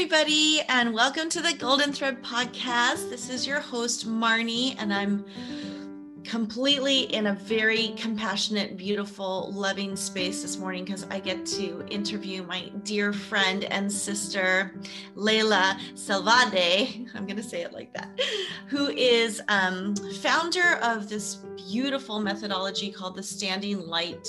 everybody, and welcome to the Golden Thread Podcast. This is your host, Marnie, and I'm completely in a very compassionate, beautiful, loving space this morning because I get to interview my dear friend and sister, Leyla Salvadé. I'm going to say it like that, who is um, founder of this beautiful methodology called the Standing Light.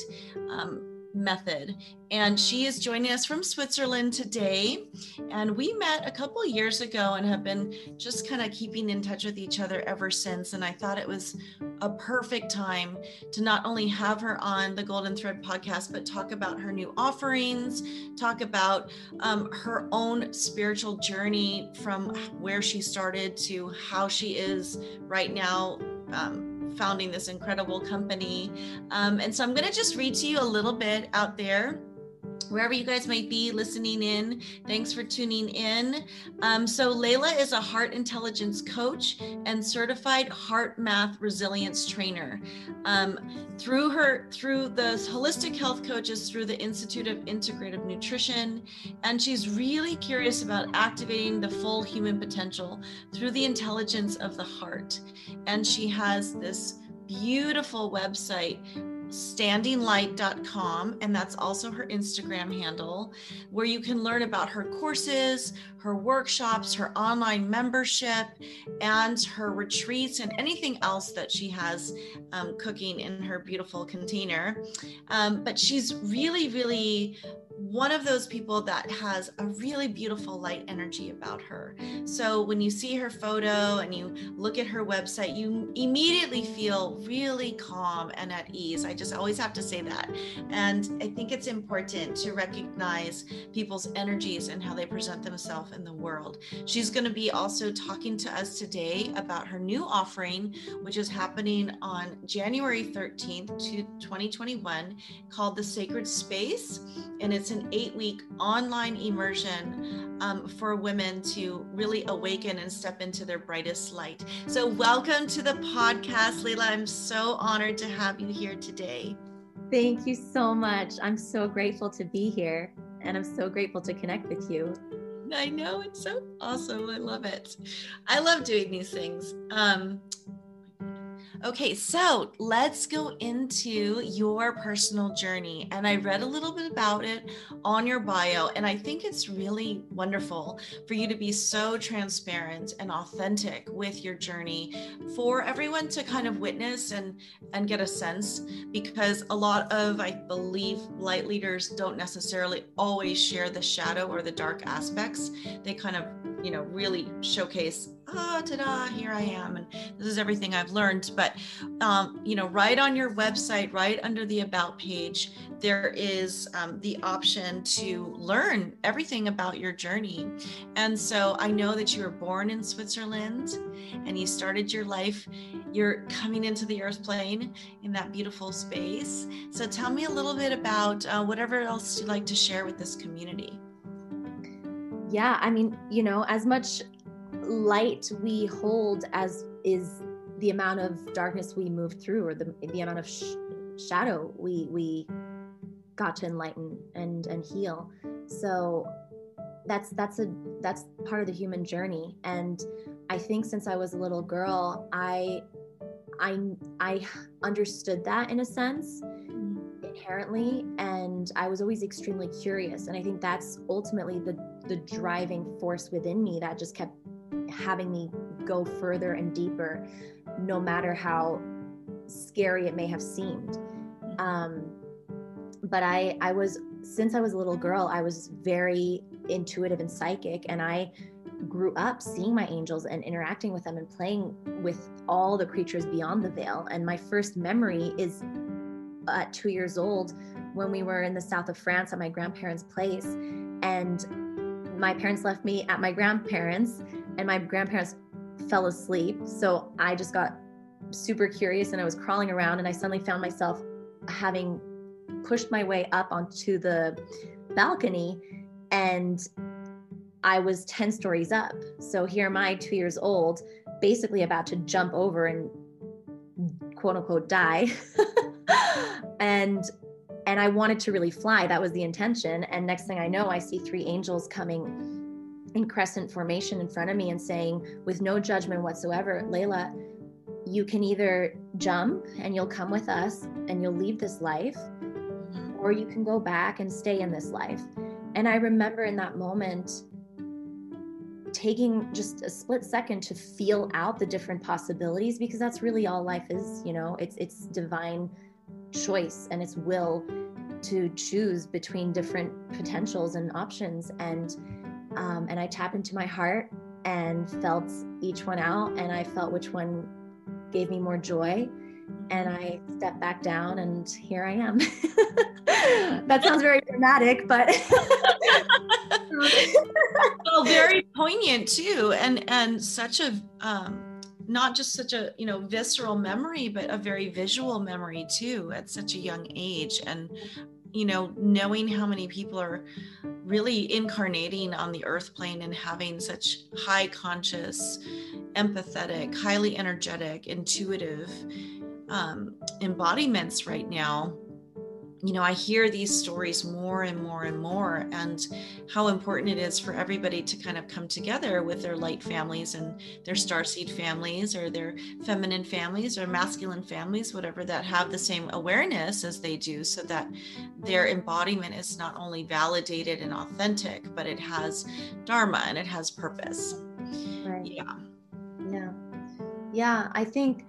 Um, method. And she is joining us from switzerland today. And we met a couple years ago and have been just kind of keeping in touch with each other ever since. And i thought it was a perfect time to not only have her on the golden thread podcast but talk about her new offerings talk about um, her own spiritual journey from where she started to how she is right now um, founding this incredible company. Um, and so I'm going to just read to you a little bit out there wherever you guys might be listening in. Thanks for tuning in. Um, so, Leyla is a heart intelligence coach and certified HeartMath resilience trainer. Um, through her, through the holistic health coaches, through the Institute of Integrative Nutrition, and she's really curious about activating the full human potential through the intelligence of the heart. And she has this beautiful website standinglight.com and that's also her Instagram handle where you can learn about her courses, her workshops, her online membership, and her retreats and anything else that she has um, cooking in her beautiful container. Um, but she's really, really one of those people that has a really beautiful light energy about her. So when you see her photo and you look at her website, you immediately feel really calm and at ease. I just always have to say that. And I think it's important to recognize people's energies and how they present themselves in the world. She's going to be also talking to us today about her new offering, which is happening on January 13th, 2021, called The Sacred Space. And it's an eight week online immersion um, for women to really awaken and step into their brightest light. So, welcome to the podcast, Leyla. I'm so honored to have you here today. Thank you so much. I'm so grateful to be here and I'm so grateful to connect with you. I know it's so awesome. I love it. I love doing these things. Um, Okay, so let's go into your personal journey. And I read a little bit about it on your bio, and I think it's really wonderful for you to be so transparent and authentic with your journey for everyone to kind of witness and and get a sense because a lot of I believe light leaders don't necessarily always share the shadow or the dark aspects. They kind of, you know, really showcase ah, ta-da, here I am, and this is everything I've learned. But um, you know, right on your website, right under the about page, there is um, the option to learn everything about your journey. And so I know that you were born in Switzerland, and you started your life. You're coming into the earth plane in that beautiful space. So tell me a little bit about uh, whatever else you'd like to share with this community. Yeah, I mean, you know, as much light we hold as is the amount of darkness we move through or the, the amount of sh- shadow we we got to enlighten and and heal. So that's that's a that's part of the human journey. And i think since i was a little girl i i i understood that in a sense mm-hmm. inherently and i was always extremely curious. And i think that's ultimately the the driving force within me that just kept having me go further and deeper, no matter how scary it may have seemed. Um, but I, I was, since I was a little girl, I was very intuitive and psychic, and I grew up seeing my angels and interacting with them and playing with all the creatures beyond the veil. And my first memory is at two years old when we were in the south of France at my grandparents' place. And my parents left me at my grandparents and my grandparents fell asleep. So I just got super curious and I was crawling around and I suddenly found myself having pushed my way up onto the balcony and I was 10 stories up. So here am I, two years old, basically about to jump over and quote unquote die. and and I wanted to really fly. That was the intention. And next thing I know, I see three angels coming in crescent formation in front of me and saying, with no judgment whatsoever, Leyla, you can either jump and you'll come with us and you'll leave this life, mm-hmm. or you can go back and stay in this life. And I remember in that moment taking just a split second to feel out the different possibilities because that's really all life is, you know, it's it's divine choice and its will to choose between different potentials and options and um, and I tapped into my heart and felt each one out and I felt which one gave me more joy and I stepped back down and here I am. that sounds very dramatic, but well, very poignant too, and and such a um, not just such a you know visceral memory, but a very visual memory too at such a young age, and you know knowing how many people are really incarnating on the earth plane and having such high conscious empathetic highly energetic intuitive um, embodiments right now you know, I hear these stories more and more and more, and how important it is for everybody to kind of come together with their light families and their starseed families, or their feminine families, or masculine families, whatever that have the same awareness as they do, so that their embodiment is not only validated and authentic, but it has dharma and it has purpose. Right. Yeah. Yeah. Yeah. I think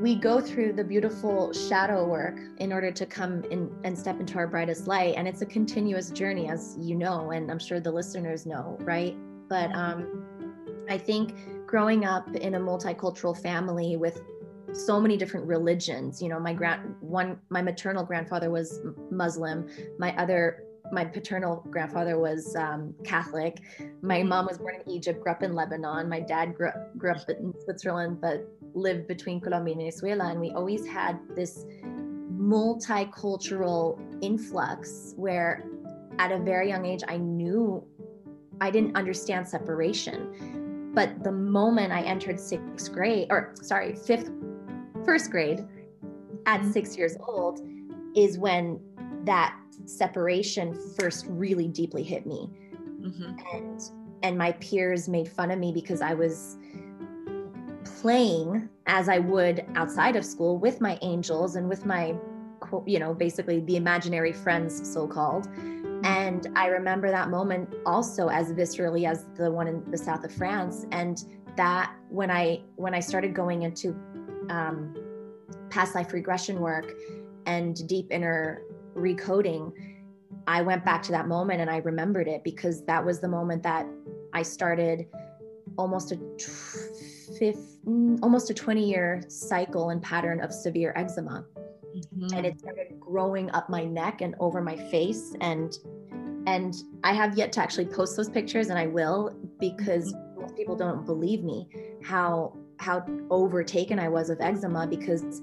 we go through the beautiful shadow work in order to come in and step into our brightest light. And it's a continuous journey as you know and i'm sure the listeners know right? But um, i think growing up in a multicultural family with so many different religions you know my grand one my maternal grandfather was muslim. My other my paternal grandfather was um, Catholic. My mom was born in Egypt, grew up in Lebanon. My dad grew, grew up in Switzerland, but lived between Colombia and Venezuela. And we always had this multicultural influx where at a very young age, I knew I didn't understand separation. But the moment I entered sixth grade, or sorry, fifth, first grade at mm-hmm. six years old, is when that separation first really deeply hit me. Mm-hmm. And and my peers made fun of me because I was playing as I would outside of school with my angels and with my you know basically the imaginary friends so called and i remember that moment also as viscerally as the one in the south of france and that when i when i started going into um, past life regression work and deep inner recoding, I went back to that moment and I remembered it because that was the moment that I started almost a fifth, almost a 20 year cycle and pattern of severe eczema. Mm-hmm. And it started growing up my neck and over my face. And and I have yet to actually post those pictures and I will because mm-hmm. most people don't believe me how how overtaken I was of eczema because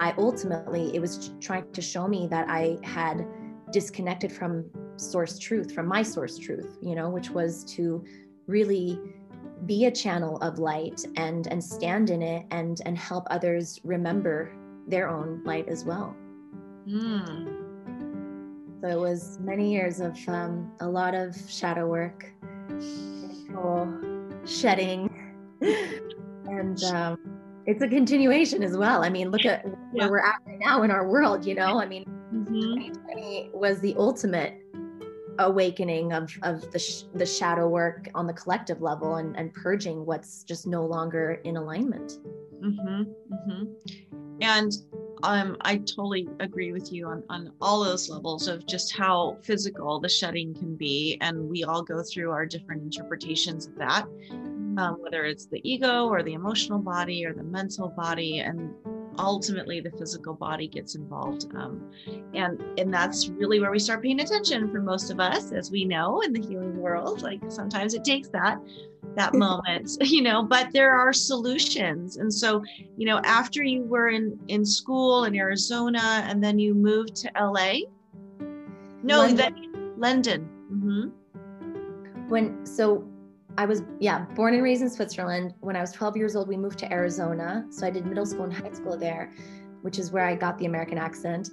I ultimately, it was trying to show me that I had disconnected from source truth, from my source truth, you know, which was to really be a channel of light and and stand in it and and help others remember their own light as well. Mm. So it was many years of um, a lot of shadow work, shedding, and um, it's a continuation as well. I mean, look at yeah. where we're at right now in our world, you know? I mean, mm-hmm. 2020 was the ultimate awakening of, of the, sh- the shadow work on the collective level and, and purging what's just no longer in alignment. Mm-hmm. Mm-hmm. And um, I totally agree with you on, on all those levels of just how physical the shedding can be. And we all go through our different interpretations of that um, whether it's the ego or the emotional body or the mental body and ultimately the physical body gets involved um, and and that's really where we start paying attention for most of us as we know in the healing world like sometimes it takes that that moment you know but there are solutions and so you know after you were in in school in arizona and then you moved to la no london. then london mm-hmm. when so I was, yeah, born and raised in Switzerland. When I was 12 years old, we moved to Arizona. So I did middle school and high school there, which is where I got the American accent.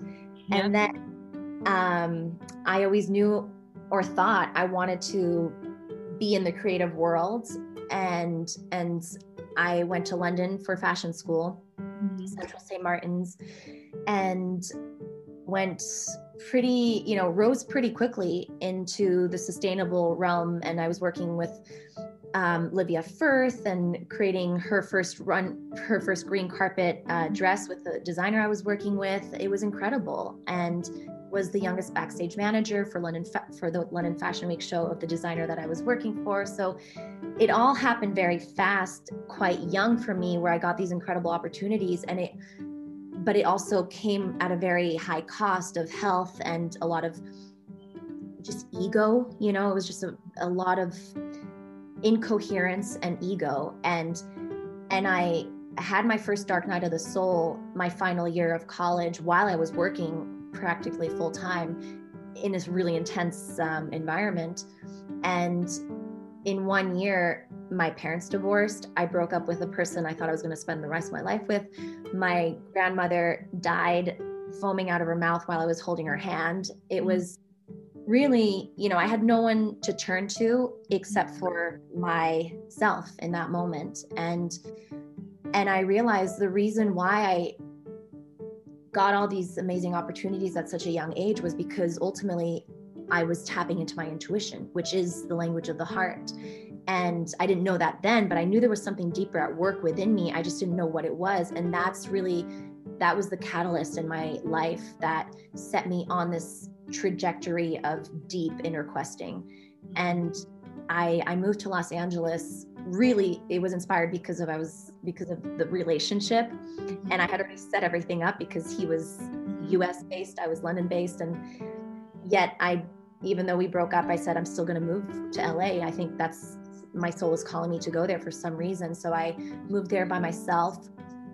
Yeah. And then um, I always knew or thought I wanted to be in the creative world and and I went to London for fashion school, mm-hmm. Central St. Martin's, and went pretty, you know, rose pretty quickly into the sustainable realm. And I was working with um, Livia Firth and creating her first run, her first green carpet uh, dress with the designer I was working with. It was incredible. And was the youngest backstage manager for London Fa- for the London Fashion Week show of the designer that I was working for. So it all happened very fast, quite young for me, where I got these incredible opportunities, and it. But it also came at a very high cost of health and a lot of just ego. You know, it was just a, a lot of incoherence and ego, and and I had my first dark night of the soul my final year of college while I was working practically full time in this really intense um, environment. And in one year, my parents divorced. I broke up with a person I thought I was going to spend the rest of my life with. My grandmother died foaming out of her mouth while I was holding her hand. It mm-hmm. was really, you know, I had no one to turn to except for myself in that moment. And and I realized the reason why I got all these amazing opportunities at such a young age was because ultimately I was tapping into my intuition, which is the language of the heart. And I didn't know that then, but I knew there was something deeper at work within me. I just didn't know what it was. And that's really, that was the catalyst in my life that set me on this trajectory of deep inner questing. And I, I moved to Los Angeles really it was inspired because of I was because of the relationship and I had already set everything up because he was US based, I was London based and yet I even though we broke up I said I'm still going to move to LA. I think that's my soul is calling me to go there for some reason. So I moved there by myself.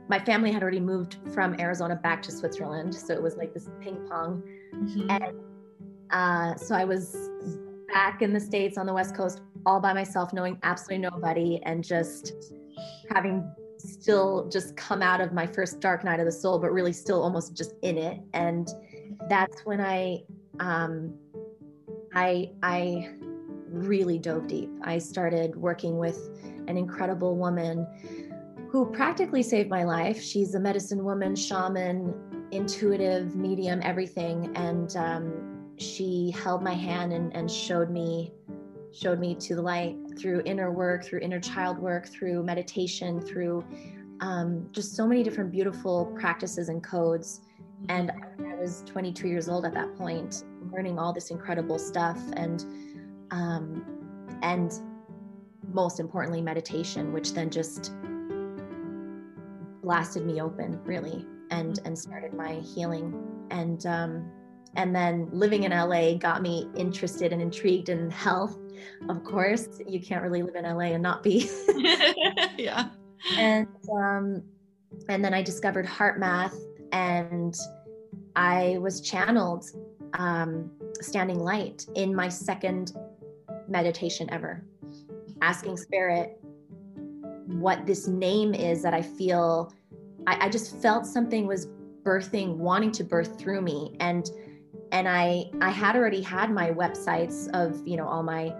My family had already moved from Arizona back to Switzerland, so it was like this ping pong. Mm-hmm. And uh, so I was back in the States on the West Coast all by myself, knowing absolutely nobody, and just having still just come out of my first dark night of the soul, but really still almost just in it. And that's when I, um, I, I really dove deep. I started working with an incredible woman who practically saved my life. She's a medicine woman, shaman, intuitive, medium, everything. And um, she held my hand and, and showed me showed me to the light through inner work, through inner child work, through meditation, through um, just so many different beautiful practices and codes. And I was 22 years old at that point, learning all this incredible stuff, and um, and most importantly, meditation, which then just blasted me open, really, and and started my healing. And um, and then living in LA got me interested and intrigued in health. Of course, you can't really live in LA and not be. yeah. And um, and then I discovered HeartMath, and I was channeled um, standing light in my second meditation ever, asking spirit what this name is that I feel. I, I just felt something was birthing, wanting to birth through me, and and I I had already had my websites of you know all my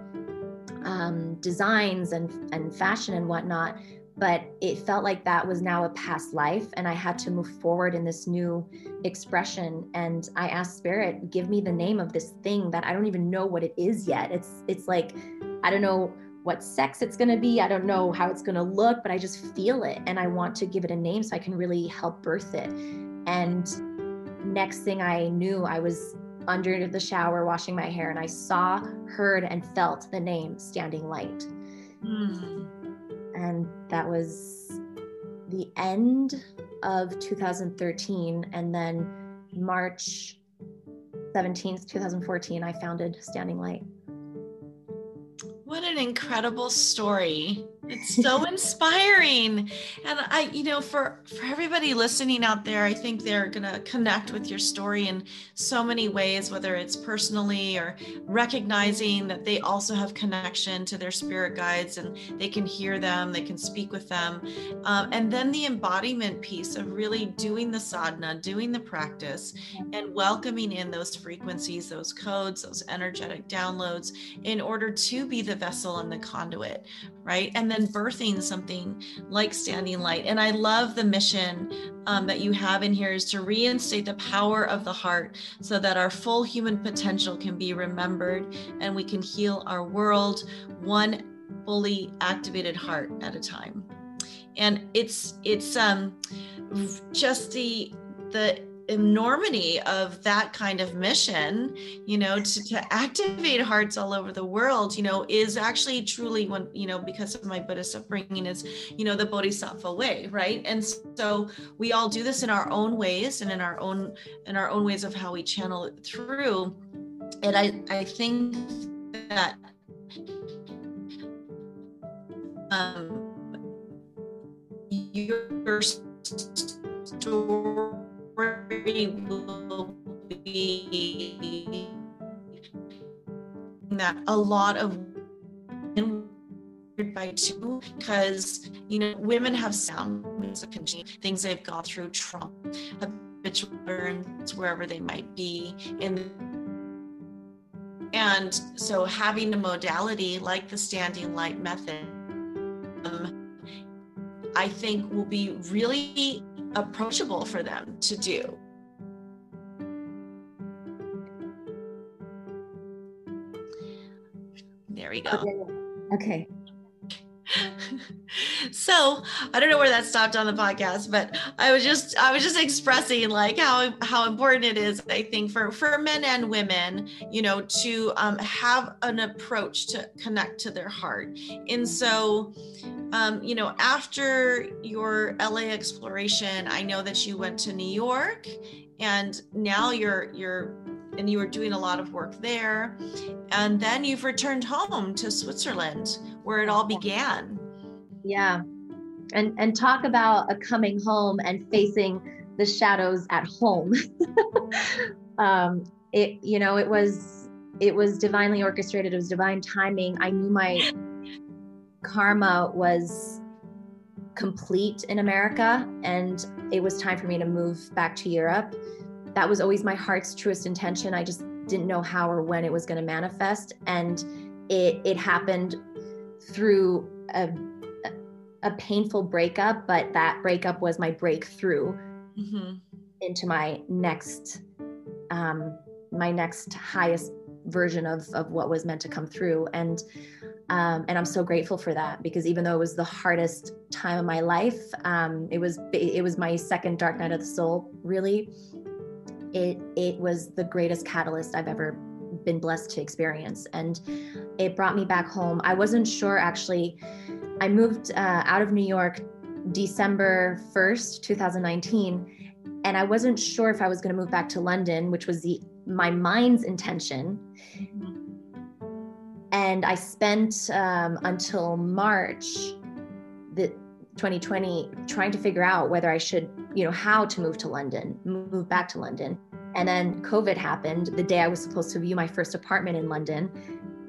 um, designs and and fashion and whatnot, but it felt like that was now a past life, and I had to move forward in this new expression. And I asked Spirit, give me the name of this thing that I don't even know what it is yet. It's it's like I don't know what sex it's going to be. I don't know how it's going to look, but I just feel it and I want to give it a name so I can really help birth it. And next thing I knew, I was under the shower washing my hair and I saw, heard, and felt the name Standing Light. Mm. And that was the end of 2013. And then March 17th, 2014, I founded Standing Light. What an incredible story. It's so inspiring. And i you know for for everybody listening out there i think they're going to connect with your story in so many ways whether it's personally or recognizing that they also have connection to their spirit guides and they can hear them they can speak with them. Um, and then the embodiment piece of really doing the sadhana doing the practice and welcoming in those frequencies those codes those energetic downloads in order to be the vessel and the conduit right and then birthing something like Standing Light. And I love the mission um, that you have in here is to reinstate the power of the heart so that our full human potential can be remembered and we can heal our world one fully activated heart at a time. And it's it's um just the the enormity of that kind of mission you know to, to activate hearts all over the world you know is actually truly when you know because of my buddhist upbringing is you know the bodhisattva way right? And so we all do this in our own ways and in our own in our own ways of how we channel it through. And i i think that um your story will be that a lot of by two because you know women have sound things they've gone through trauma habitual burns wherever they might be in and so having a modality like the standing light method um, i think will be really approachable for them to do. There we go. Okay. okay. so I don't know where that stopped on the podcast, but I was just I was just expressing like how how important it is, I think, for for men and women, you know, to um, have an approach to connect to their heart. And so um, you know, after your LA exploration, I know that you went to New York and now you're you're and you were doing a lot of work there and then you've returned home to Switzerland where it all began. Yeah. And and talk about a coming home and facing the shadows at home. um it you know, it was it was divinely orchestrated. It was divine timing. I knew my karma was complete in America and it was time for me to move back to Europe. That was always my heart's truest intention. I just didn't know how or when it was going to manifest and it it happened through a a painful breakup, but that breakup was my breakthrough mm-hmm. into my next um my next highest version of of what was meant to come through and um, and I'm so grateful for that because even though it was the hardest time of my life, um, it was it was my second dark night of the soul. Really, it it was the greatest catalyst I've ever been blessed to experience, and it brought me back home. I wasn't sure actually. I moved uh, out of New York December 1st, 2019, and I wasn't sure if I was going to move back to London, which was the my mind's intention. And I spent um, until March, the 2020, trying to figure out whether I should, you know, how to move to London, move back to London. And then COVID happened the day I was supposed to view my first apartment in London.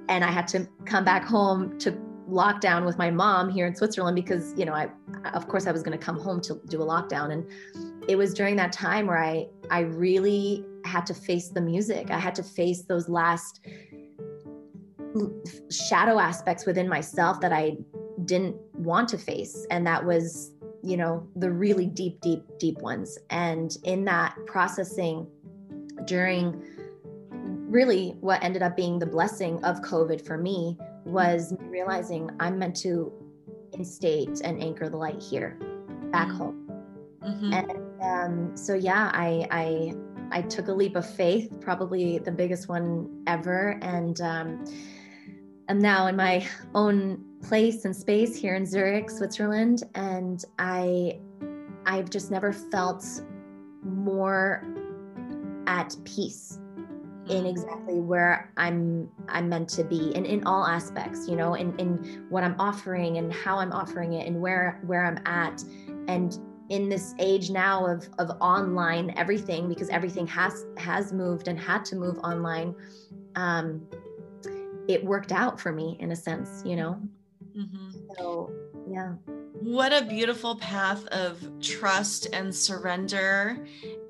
And I had to come back home to lockdown with my mom here in Switzerland because, you know, I, of course, I was going to come home to do a lockdown. And it was during that time where I, I really had to face the music. I had to face those last shadow aspects within myself that I didn't want to face. And that was, you know, the really deep, deep, deep ones. And in that processing during really what ended up being the blessing of COVID for me was realizing I'm meant to instate and anchor the light here back mm-hmm. home. Mm-hmm. And um, so, yeah, I, I, I took a leap of faith, probably the biggest one ever. And, um, am now in my own place and space here in Zurich, Switzerland, and I I've just never felt more at peace in exactly where I'm I'm meant to be and in all aspects, you know, in, in what I'm offering and how I'm offering it and where where I'm at. And in this age now of of online everything, because everything has has moved and had to move online, um, it worked out for me in a sense, you know. Mm-hmm. So yeah. What a beautiful path of trust and surrender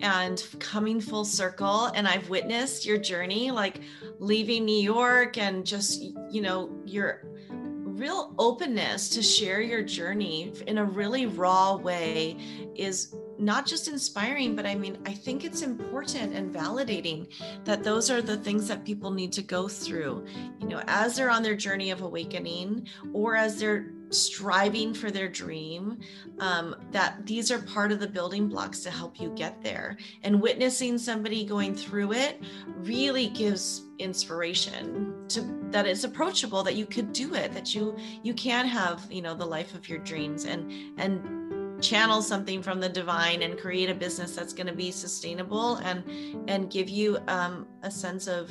and coming full circle. And I've witnessed your journey, like leaving New York and just, you know, your real openness to share your journey in a really raw way is not just inspiring, but I mean, I think it's important and validating that those are the things that people need to go through, you know, as they're on their journey of awakening or as they're striving for their dream, um, that these are part of the building blocks to help you get there. And witnessing somebody going through it really gives inspiration to that it's approachable that you could do it that you you can have you know the life of your dreams and and channel something from the divine and create a business that's going to be sustainable and and give you um, a sense of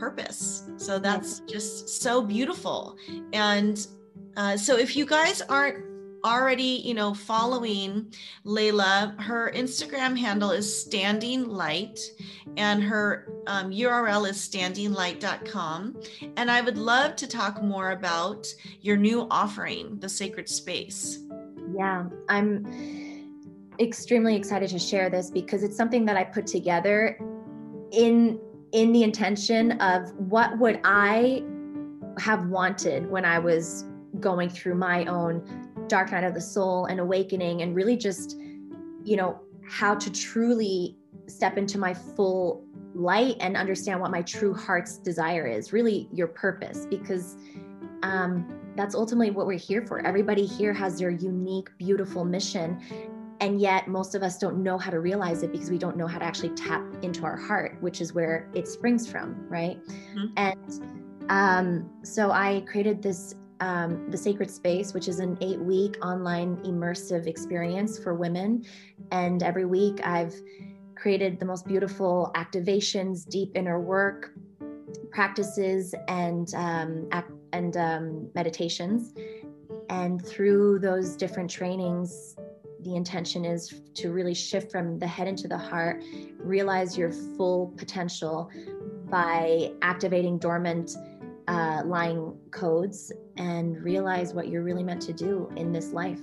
purpose. So that's just so beautiful. And uh, so if you guys aren't already, you know, following Leyla, her Instagram handle is Standing Light and her um, URL is standinglight.com. And I would love to talk more about your new offering, The Sacred Space. Yeah, I'm extremely excited to share this because it's something that I put together in in the intention of what would I have wanted when I was going through my own dark night of the soul and awakening and really just you know how to truly step into my full light and understand what my true heart's desire is really your purpose. Because um, that's ultimately what we're here for. Everybody here has their unique beautiful mission and yet most of us don't know how to realize it because we don't know how to actually tap into our heart which is where it springs from right? Mm-hmm. and um, so i created this um, the Sacred Space, which is an eight week online immersive experience for women. And every week I've created the most beautiful activations, deep inner work practices, and, um, and um, meditations. And through those different trainings, the intention is to really shift from the head into the heart, realize your full potential by activating dormant uh, lying codes and realize what you're really meant to do in this life.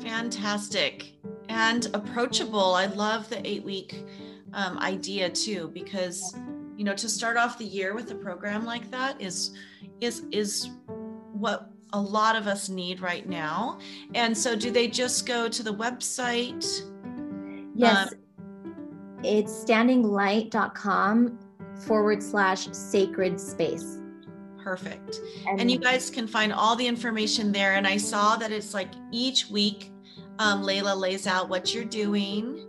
Fantastic and approachable. I love the eight week um, idea too, because you know to start off the year with a program like that is is is what a lot of us need right now. And so, do they just go to the website? Yes, um, it's standinglight.com forward slash sacred space. Perfect. And, and, you guys can find all the information there. And I saw that it's like each week, um, Leyla lays out what you're doing.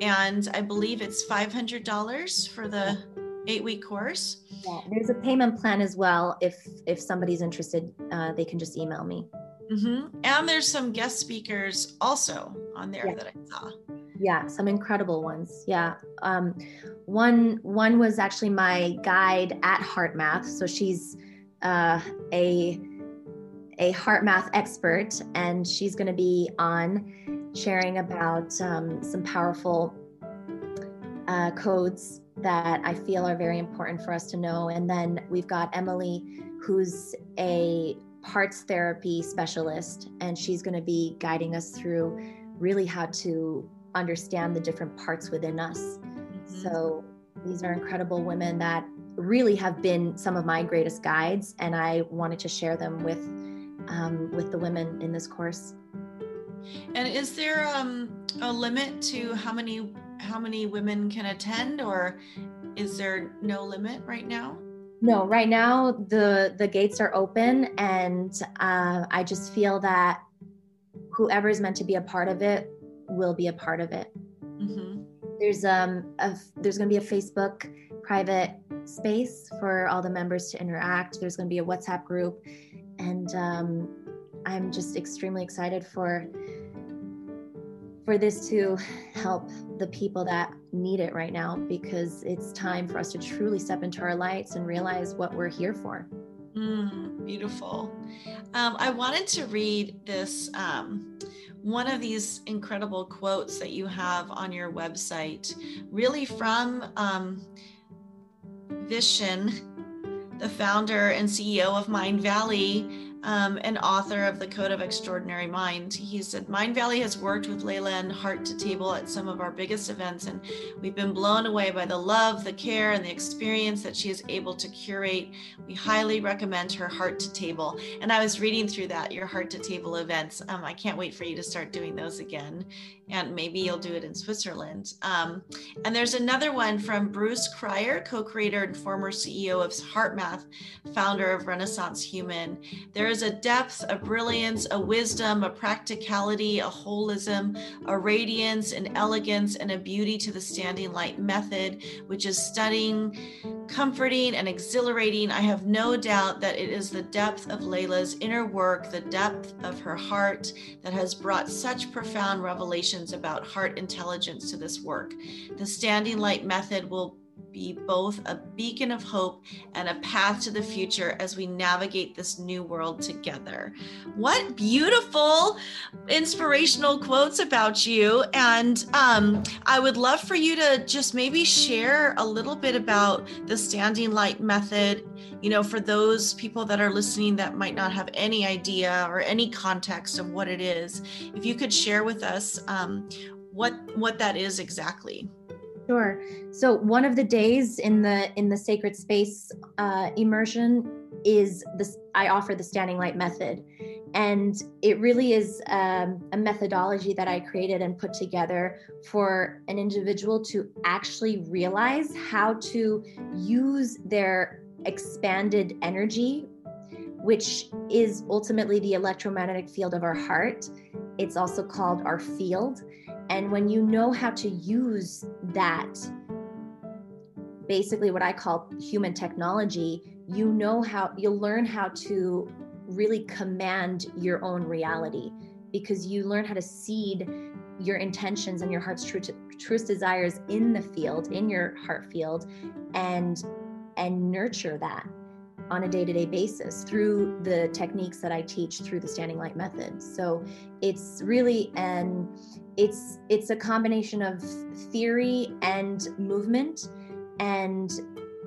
And I believe it's $500 for the eight week course. Yeah, there's a payment plan as well. If if somebody's interested, uh, they can just email me. Mm-hmm. And there's some guest speakers also on there yeah. that I saw yeah some incredible ones yeah um, one one was actually my guide at HeartMath so she's uh, a a HeartMath expert and she's going to be on sharing about um, some powerful uh, codes that i feel are very important for us to know and then we've got emily who's a parts therapy specialist and she's going to be guiding us through really how to understand the different parts within us. Mm-hmm. So these are incredible women that really have been some of my greatest guides, and I wanted to share them with um, with the women in this course. And is there um, a limit to how many how many women can attend, or is there no limit right now? No, right now the the gates are open, and uh, I just feel that whoever is meant to be a part of it will be a part of it. Mm-hmm. There's um a, there's going to be a Facebook private space for all the members to interact. There's going to be a WhatsApp group, and um, I'm just extremely excited for for this to help the people that need it right now because it's time for us to truly step into our lights and realize what we're here for. Mm, beautiful. Um, I wanted to read this um, one of these incredible quotes that you have on your website, really from um, Vishen, the founder and CEO of Mindvalley um, and author of the Code of Extraordinary Mind. He said, Mindvalley has worked with Leyla and Heart to Table at some of our biggest events, and we've been blown away by the love, the care, and the experience that she is able to curate. We highly recommend her Heart to Table. And I was reading through that, your Heart to Table events. Um, I can't wait for you to start doing those again. And maybe you'll do it in Switzerland. Um, and there's another one from Bruce Cryer, co creator and former CEO of HeartMath, founder of Renaissance Human. There is a depth, a brilliance, a wisdom, a practicality, a holism, a radiance, an elegance, and a beauty to the standing light method, which is stunning, comforting, and exhilarating. I have no doubt that it is the depth of Leyla's inner work, the depth of her heart, that has brought such profound revelations about heart intelligence to this work. The standing light method will be both a beacon of hope and a path to the future as we navigate this new world together. What beautiful inspirational quotes about you. And um, I would love for you to just maybe share a little bit about the standing light method, you know, for those people that are listening that might not have any idea or any context of what it is. If you could share with us um, what what that is exactly. Sure. So one of the days in the in the sacred space uh, immersion is this. I offer the standing light method, and it really is um, a methodology that I created and put together for an individual to actually realize how to use their expanded energy which is ultimately the electromagnetic field of our heart. It's also called our field. And when you know how to use that, basically what I call human technology, you know how you'll learn how to really command your own reality because you learn how to seed your intentions and your heart's true, truest desires in the field in your heart field and and nurture that on a day-to-day basis through the techniques that I teach through the standing light method. So it's really an it's it's a combination of theory and movement and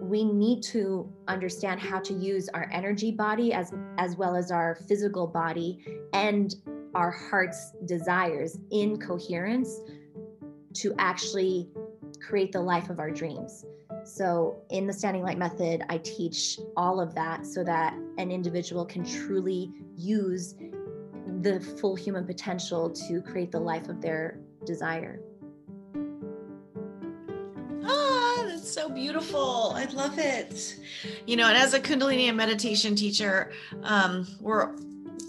we need to understand how to use our energy body as as well as our physical body and our heart's desires in coherence to actually create the life of our dreams. So, in the Standing Light Method, I teach all of that so that an individual can truly use the full human potential to create the life of their desire. Ah, that's so beautiful. I love it. You know, and as a Kundalini and meditation teacher, um, we're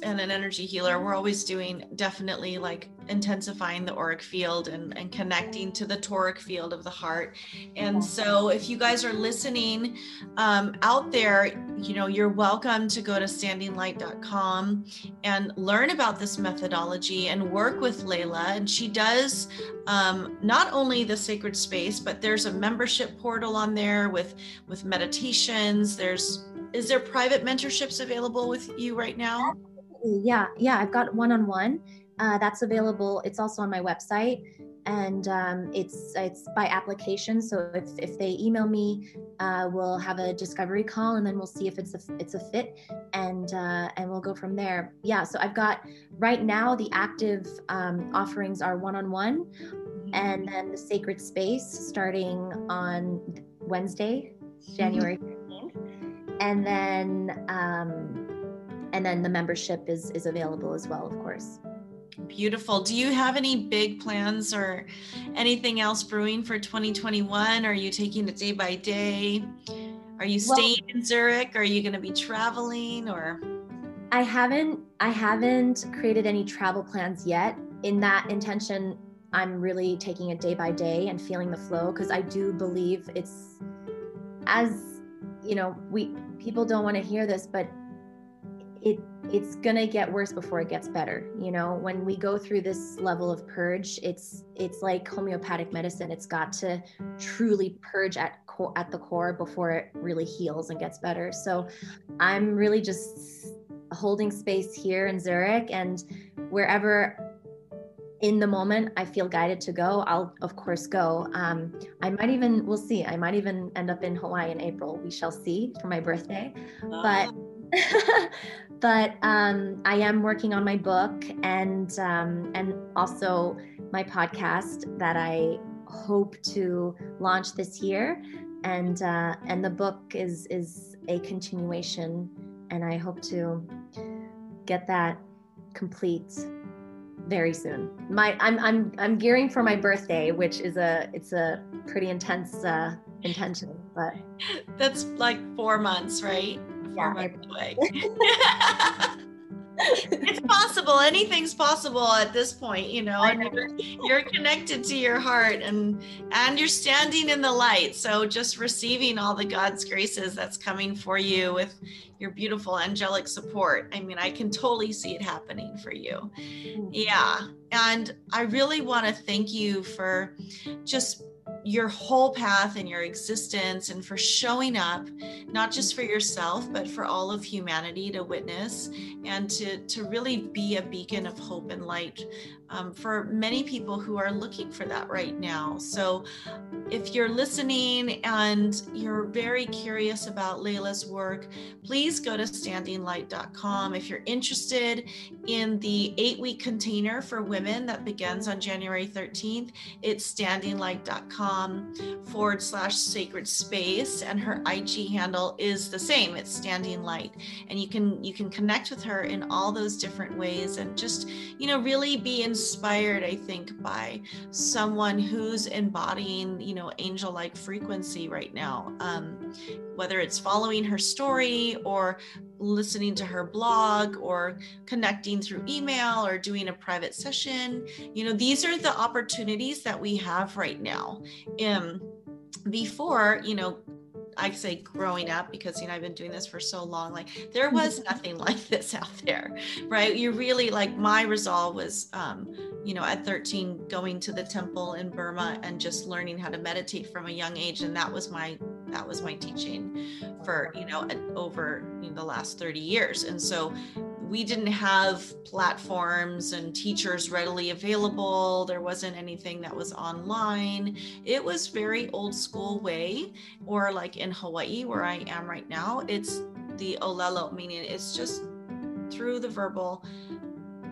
and an energy healer, we're always doing definitely like intensifying the auric field and, and connecting to the toric field of the heart. And so, if you guys are listening um, out there, you know, you're welcome to go to standinglight.com and learn about this methodology and work with Leyla. And she does um, not only the sacred space, but there's a membership portal on there with with meditations. There's is there private mentorships available with you right now? Yeah, yeah, I've got one on one uh, that's available. It's also on my website, and um, it's it's by application. So if, if they email me, uh, we'll have a discovery call, and then we'll see if it's a it's a fit, and uh, and we'll go from there. Yeah. So I've got right now the active um, offerings are one on one, and then the sacred space starting on Wednesday, January 15th, and then. Um, and then the membership is is available as well of course Beautiful. Do you have any big plans or anything else brewing for 2021? Are you taking it day by day? Are you staying well, in Zurich? Are you going to be traveling or? I haven't I haven't created any travel plans yet. In that intention, I'm really taking it day by day and feeling the flow because I do believe it's as you know, we people don't want to hear this, but it it's going to get worse before it gets better you know when we go through this level of purge it's it's like homeopathic medicine it's got to truly purge at core at the core before it really heals and gets better so i'm really just holding space here in zurich and wherever in the moment I feel guided to go, I'll of course go. Um, I might even, we'll see. I might even end up in Hawaii in April. We shall see for my birthday. But but um, I am working on my book and um, and also my podcast that I hope to launch this year. And uh, and the book is is a continuation, and I hope to get that complete very soon. My I'm I'm I'm gearing for my birthday, which is a it's a pretty intense uh intention, but that's like four months, right? Yeah. It's possible. Anything's possible at this point, you know. And you're, you're, connected to your heart and and you're standing in the light. So just receiving all the God's graces that's coming for you with your beautiful angelic support. I mean, I can totally see it happening for you. Mm. Yeah. And I really want to thank you for just your whole path and your existence and for showing up not just for yourself but for all of humanity to witness and to to really be a beacon of hope and light um, for many people who are looking for that right now so if you're listening and you're very curious about Leyla's work, please go to standinglight.com. If you're interested in the eight week container for women that begins on January 13th, it's standinglight.com forward slash sacred space. And her IG handle is the same. It's standing light. And you can you can connect with her in all those different ways and just, you know, really be inspired, I think, by someone who's embodying, you know, angel like frequency right now. Um, whether it's following her story or listening to her blog or connecting through email or doing a private session, you know, these are the opportunities that we have right now. Um, before, you know, I say growing up because you know I've been doing this for so long. Like there was nothing like this out there, right? You really like my resolve was, um, you know, at 13 going to the temple in Burma and just learning how to meditate from a young age, and that was my that was my teaching for you know over you know, the last 30 years. And so we didn't have platforms and teachers readily available. There wasn't anything that was online. It was very old school way, or like in Hawaii, where I am right now, it's the olelo, meaning it's just through the verbal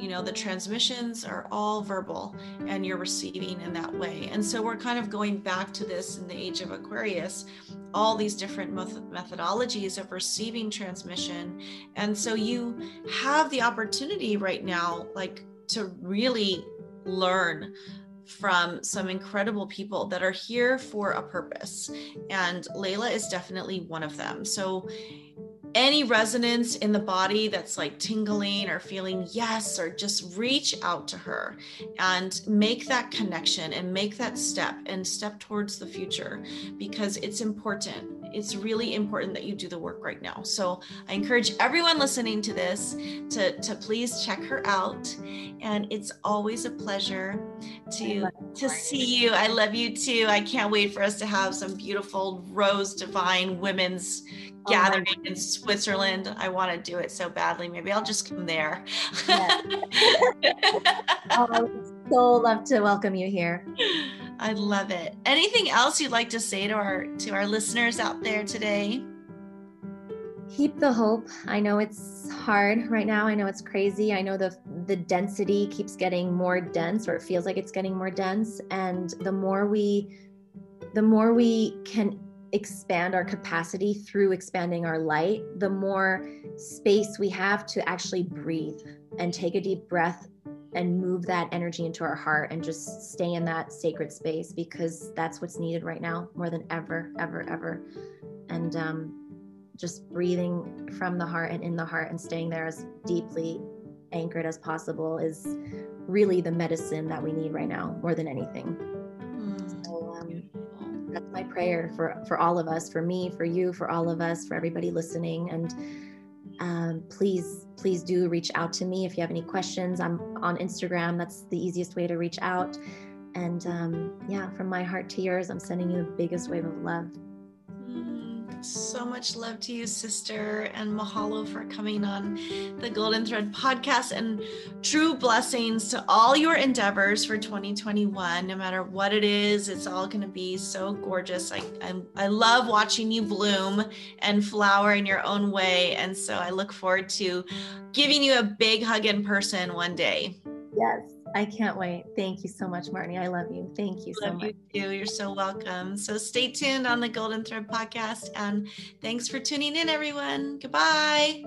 you know the transmissions are all verbal and you're receiving in that way. And so we're kind of going back to this in the age of aquarius all these different methodologies of receiving transmission. And so you have the opportunity right now like to really learn from some incredible people that are here for a purpose. And Leyla is definitely one of them. So any resonance in the body that's like tingling or feeling yes, or just reach out to her and make that connection and make that step and step towards the future because it's important. It's really important that you do the work right now. So I encourage everyone listening to this to, to please check her out. And it's always a pleasure to to see you. I love you too. I can't wait for us to have some beautiful Rose Divine women's gathering oh in Switzerland. I want to do it so badly. Maybe I'll just come there. Yes. oh, I would so love to welcome you here. I love it. Anything else you'd like to say to our to our listeners out there today? Keep the hope. I know it's hard right now. I know it's crazy. I know the the density keeps getting more dense or it feels like it's getting more dense and the more we the more we can expand our capacity through expanding our light, the more space we have to actually breathe and take a deep breath and move that energy into our heart and just stay in that sacred space because that's what's needed right now more than ever, ever, ever. And um, just breathing from the heart and in the heart and staying there as deeply anchored as possible is really the medicine that we need right now more than anything that's my prayer for for all of us for me for you for all of us for everybody listening and um, please, please do reach out to me if you have any questions. I'm on Instagram. That's the easiest way to reach out. And um, yeah, from my heart to yours, I'm sending you the biggest wave of love. So much love to you, sister, and mahalo for coming on the Golden Thread podcast and true blessings to all your endeavors for 2021. No matter what it is, it's all going to be so gorgeous. I, I, I love watching you bloom and flower in your own way. And so I look forward to giving you a big hug in person one day. Yes. I can't wait. Thank you so much, Marnie. I love you. Thank you love so much. You too. You're so welcome. So stay tuned on the Golden Thread podcast. And thanks for tuning in, everyone. Goodbye.